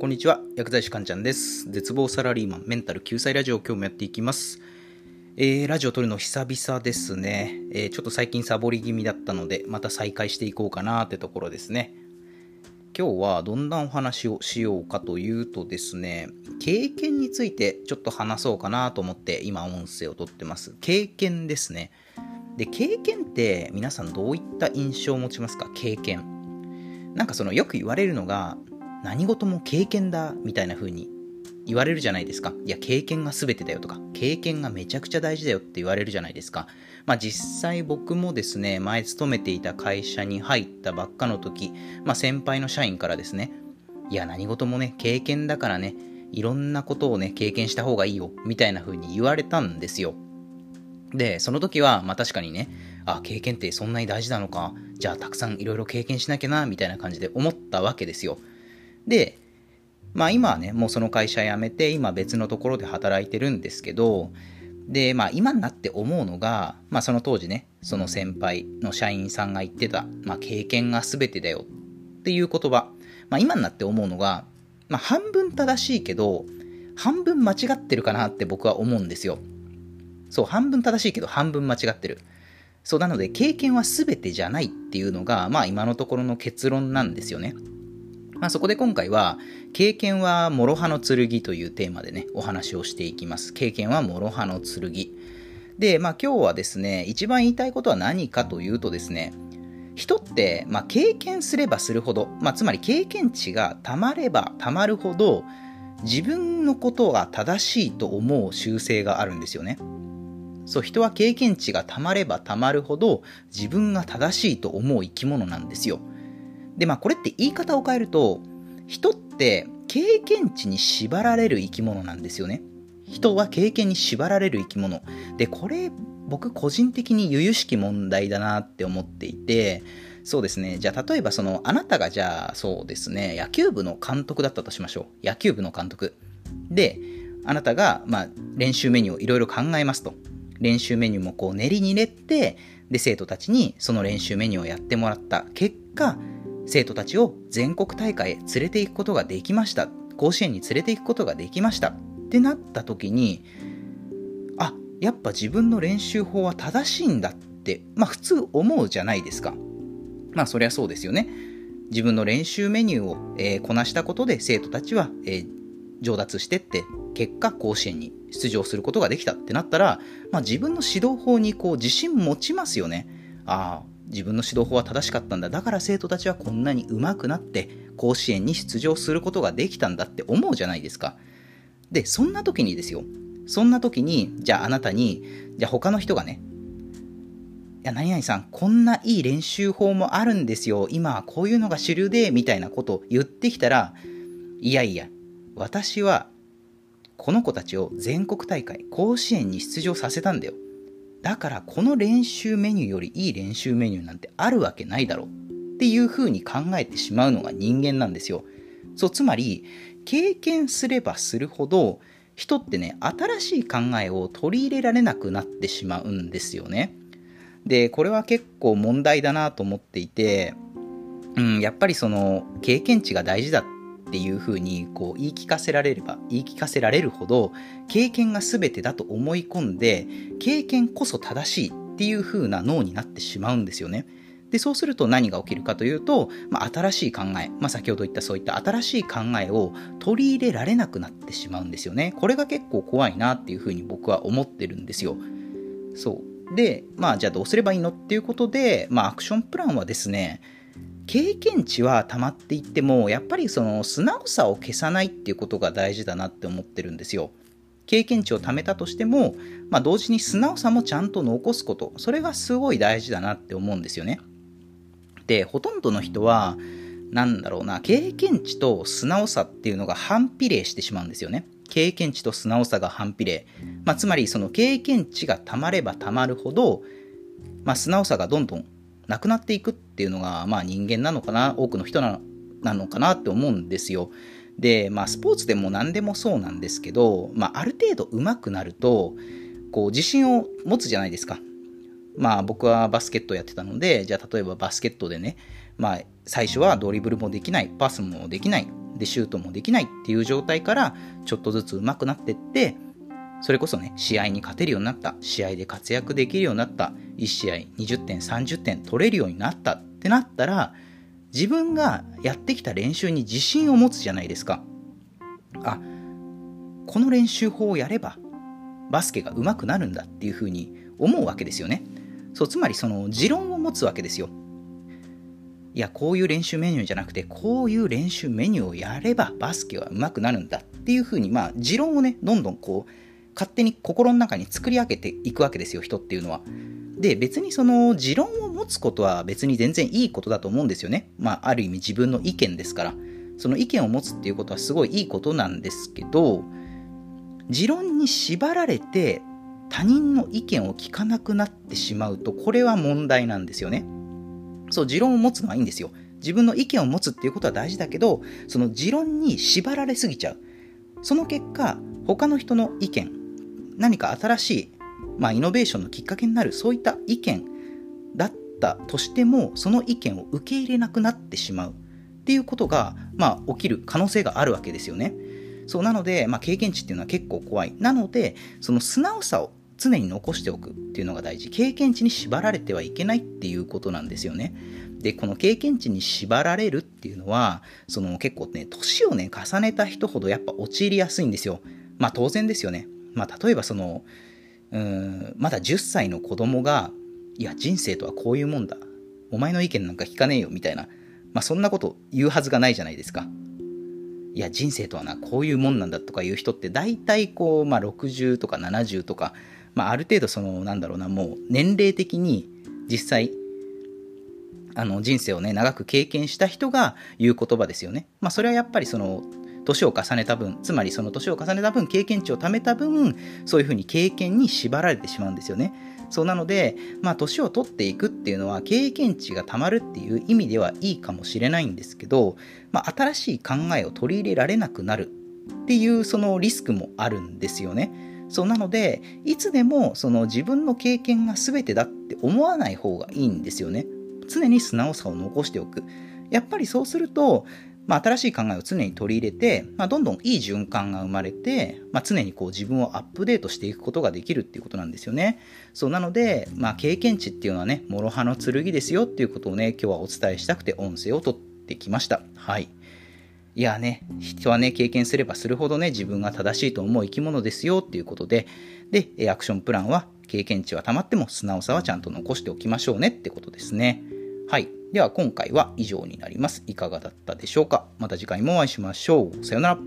こんにちは、薬剤師かんちゃんです。絶望サラリーマンメンタル救済ラジオ今日もやっていきます。えー、ラジオ撮るの久々ですね、えーちょっと最近サボり気味だったので、また再開していこうかなってところですね。今日はどんなお話をしようかというとですね、経験についてちょっと話そうかなと思って今音声を撮ってます。経験ですね。で、経験って皆さんどういった印象を持ちますか？経験。なんかそのよく言われるのが、何事も経験だみたいな風に言われるじゃないですか。いや、経験が全てだよとか、経験がめちゃくちゃ大事だよって言われるじゃないですか。まあ実際僕もですね、前勤めていた会社に入ったばっかの時、まあ先輩の社員からですね、いや、何事もね、経験だからね、いろんなことをね、経験した方がいいよ、みたいな風に言われたんですよ。で、その時は、まあ確かにね、あ、経験ってそんなに大事なのか、じゃあたくさんいろいろ経験しなきゃな、みたいな感じで思ったわけですよ。で、まあ今はね、もうその会社辞めて、今別のところで働いてるんですけど、で、まあ今になって思うのが、まあその当時ね、その先輩の社員さんが言ってた、まあ経験が全てだよっていう言葉、まあ今になって思うのが、まあ半分正しいけど、半分間違ってるかなって僕は思うんですよ。そう、半分正しいけど半分間違ってる。そう、なので経験は全てじゃないっていうのが、まあ今のところの結論なんですよね。まあそこで今回は、経験は諸刃の剣というテーマでね、お話をしていきます。経験は諸刃の剣。で、まあ今日はですね、一番言いたいことは何かというとですね、人って、まあ、経験すればするほど、まあ、つまり経験値がたまればたまるほど、自分のことが正しいと思う習性があるんですよね。そう、人は経験値がたまればたまるほど、自分が正しいと思う生き物なんですよ。で、まあこれって言い方を変えると、人って経験値に縛られる生き物なんですよね。人は経験に縛られる生き物。で、これ僕個人的に由々しき問題だなって思っていて、そうですね。じゃあ例えばその、あなたがじゃあそうですね、野球部の監督だったとしましょう。野球部の監督。で、あなたが、まあ、練習メニューをいろいろ考えますと。練習メニューもこう練りに練って、で、生徒たちにその練習メニューをやってもらった結果、生徒たちを全国大会へ連れて行くことができました。甲子園に連れて行くことができました。ってなった時に、あ、やっぱ自分の練習法は正しいんだって、まあ普通思うじゃないですか。まあそりゃそうですよね。自分の練習メニューを、えーこなしたことで生徒たちは、えー上達してって、結果甲子園に出場することができたってなったら、まあ自分の指導法にこう自信持ちますよね。ああ、自分の指導法は正しかったんだ。だから生徒たちはこんなに上手くなって甲子園に出場することができたんだって思うじゃないですか。で、そんな時にですよ。そんな時に、じゃああなたに、じゃあ他の人がね、いや、何々さん、こんないい練習法もあるんですよ。今はこういうのが主流で、みたいなことを言ってきたら、いやいや、私は、この子たちを全国大会、甲子園に出場させたんだよ。だから、この練習メニューよりいい練習メニューなんてあるわけないだろう。っていう風に考えてしまうのが人間なんですよ。そう、つまり、経験すればするほど、人ってね、新しい考えを取り入れられなくなってしまうんですよね。で、これは結構問題だなと思っていて、うん、やっぱりその経験値が大事だっっていうふうにこう言い聞かせられれば言い聞かせられるほど経験が全てだと思い込んで経験こそ正しいっていうふうな脳になってしまうんですよね。で、そうすると何が起きるかというと、まあ、新しい考え、まあ、先ほど言ったそういった新しい考えを取り入れられなくなってしまうんですよね。これが結構怖いなっていうふうに僕は思ってるんですよ。そう。で、まあじゃあどうすればいいのっていうことで、まあアクションプランはですね、経験値は溜まっていっても、やっぱりその素直さを消さないっていうことが大事だなって思ってるんですよ。経験値を貯めたとしても、まあ同時に素直さもちゃんと残すこと、それがすごい大事だなって思うんですよね。で、ほとんどの人は、なんだろうな、経験値と素直さっていうのが反比例してしまうんですよね。経験値と素直さが反比例。まあ、つまりその経験値がたまればたまるほど、まあ、素直さがどんどんなくなっていくっていうのが、まあ、人間なのかな、多くの人ななのかなって思うんですよ。で、まあ、スポーツでも何でもそうなんですけど、まあ、ある程度上手くなると、こう、自信を持つじゃないですか。まあ、僕はバスケットやってたので、じゃあ、例えばバスケットでね、まあ、最初はドリブルもできない、パスもできない。でシュートもできないっていう状態からちょっとずつ上手くなってってそれこそね試合に勝てるようになった試合で活躍できるようになった1試合20点30点取れるようになったってなったら自分がやってきた練習に自信を持つじゃないですか。あこの練習法をやればバスケが上手くなるんだっていうふうに思うわけですよね。そうつまりその持論を持つわけですよ。いやこういう練習メニューじゃなくてこういう練習メニューをやればバスケは上手くなるんだっていうふうにまあ持論をねどんどんこう勝手に心の中に作り上げていくわけですよ人っていうのは。で別にその持論を持つことは別に全然いいことだと思うんですよね。まあある意味自分の意見ですから。その意見を持つっていうことはすごいいいことなんですけど持論に縛られて他人の意見を聞かなくなってしまうとこれは問題なんですよね。そう持論を持つのはいいんですよ。自分の意見を持つっていうことは大事だけどその持論に縛られすぎちゃう。その結果他の人の意見何か新しい、まあ、イノベーションのきっかけになるそういった意見だったとしてもその意見を受け入れなくなってしまうっていうことが、まあ、起きる可能性があるわけですよね。そうなので、まあ、経験値っていうのは結構怖い。なので、その素直さを常に残しておくっていうのが大事。経験値に縛られてはいけないっていうことなんですよね。で、この経験値に縛られるっていうのは、その結構ね、年をね、重ねた人ほどやっぱ陥りやすいんですよ。まあ当然ですよね。まあ例えばその、うん、まだ10歳の子供が、いや、人生とはこういうもんだ。お前の意見なんか聞かねえよ、みたいな。まあそんなこと言うはずがないじゃないですか。いや、人生とはな、こういうもんなんだとかいう人って、大体こう、まあ60とか70とか、まあある程度その、なんだろうな、もう年齢的に実際、あの人生をね、長く経験した人が言う言葉ですよね。まあそれはやっぱりその、年を重ねた分、つまりその年を重ねた分、経験値を貯めた分、そういうふうに経験に縛られてしまうんですよね。そうなので、まあ、年を取っていくっていうのは、経験値がたまるっていう意味ではいいかもしれないんですけど、まあ、新しい考えを取り入れられなくなるっていうそのリスクもあるんですよね。そうなので、いつでもその自分の経験が全てだって思わない方がいいんですよね。常に素直さを残しておく。やっぱりそうすると、まあ、新しい考えを常に取り入れて、まあ、どんどんいい循環が生まれて、まあ、常にこう自分をアップデートしていくことができるっていうことなんですよね。そうなので、まあ、経験値っていうのはね、諸刃の剣ですよっていうことをね、今日はお伝えしたくて音声を取ってきました。はい。いやね、人はね、経験すればするほどね、自分が正しいと思う生き物ですよっていうことで、で、アクションプランは、経験値は溜まっても素直さはちゃんと残しておきましょうねってことですね。はい。では今回は以上になります。いかがだったでしょうか？また次回もお会いしましょう。さようなら。